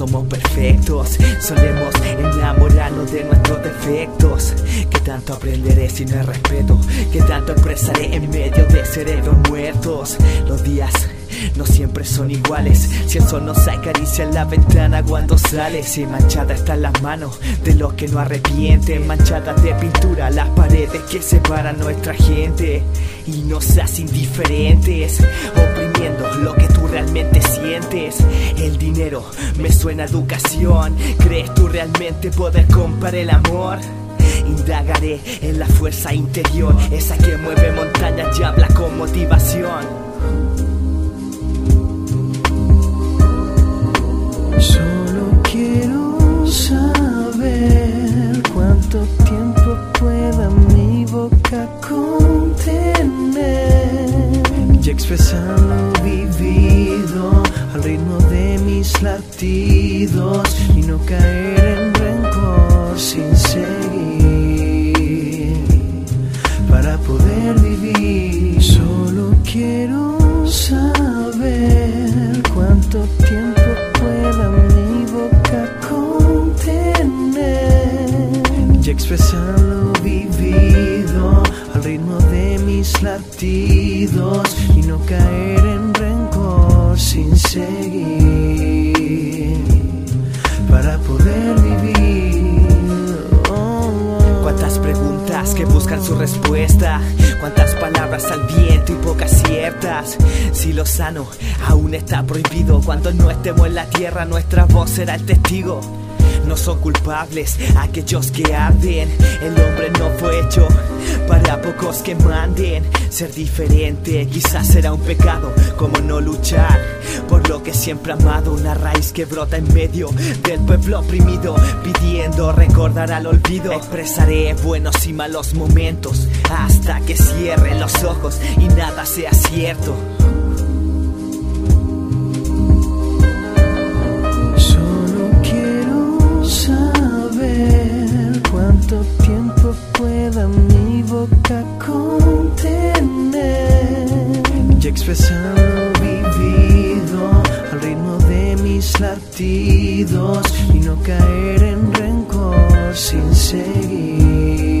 somos perfectos, solemos enamorarnos de nuestros defectos. Que tanto aprenderé si no respeto? Que tanto expresaré en medio de cerebros muertos? Los días no siempre son iguales. Si el sol nos acaricia en la ventana cuando sale, si manchada están las manos de los que no arrepienten, manchadas de pintura las paredes que separan nuestra gente. Y no seas indiferentes, oprimiendo lo que tú realmente sientes. El dinero me suena a educación. ¿Crees tú realmente poder comprar el amor? Indagaré en la fuerza interior, esa que mueve montañas y habla con motivación. Solo quiero saber cuánto tiempo pueda mi boca contener y expresar lo vivido al ritmo de mis latidos y no caer en rencor sin seguir para poder vivir. Solo quiero saber cuánto tiempo expresar lo vivido al ritmo de mis latidos y no caer en rencor sin seguir para poder vivir. Cuántas preguntas que buscan su respuesta. Cuántas palabras al viento y pocas ciertas. Si lo sano aún está prohibido. Cuando no estemos en la tierra, nuestra voz será el testigo. No son culpables aquellos que arden. El hombre no fue hecho para pocos que manden. Ser diferente quizás será un pecado, como no luchar por lo que siempre amado. Una raíz que brota en medio del pueblo oprimido, pidiendo recordar al olvido. Expresaré buenos y malos momentos hasta que cierre los ojos y nada sea cierto. Expresar vivido al ritmo de mis latidos y no caer en rencor sin seguir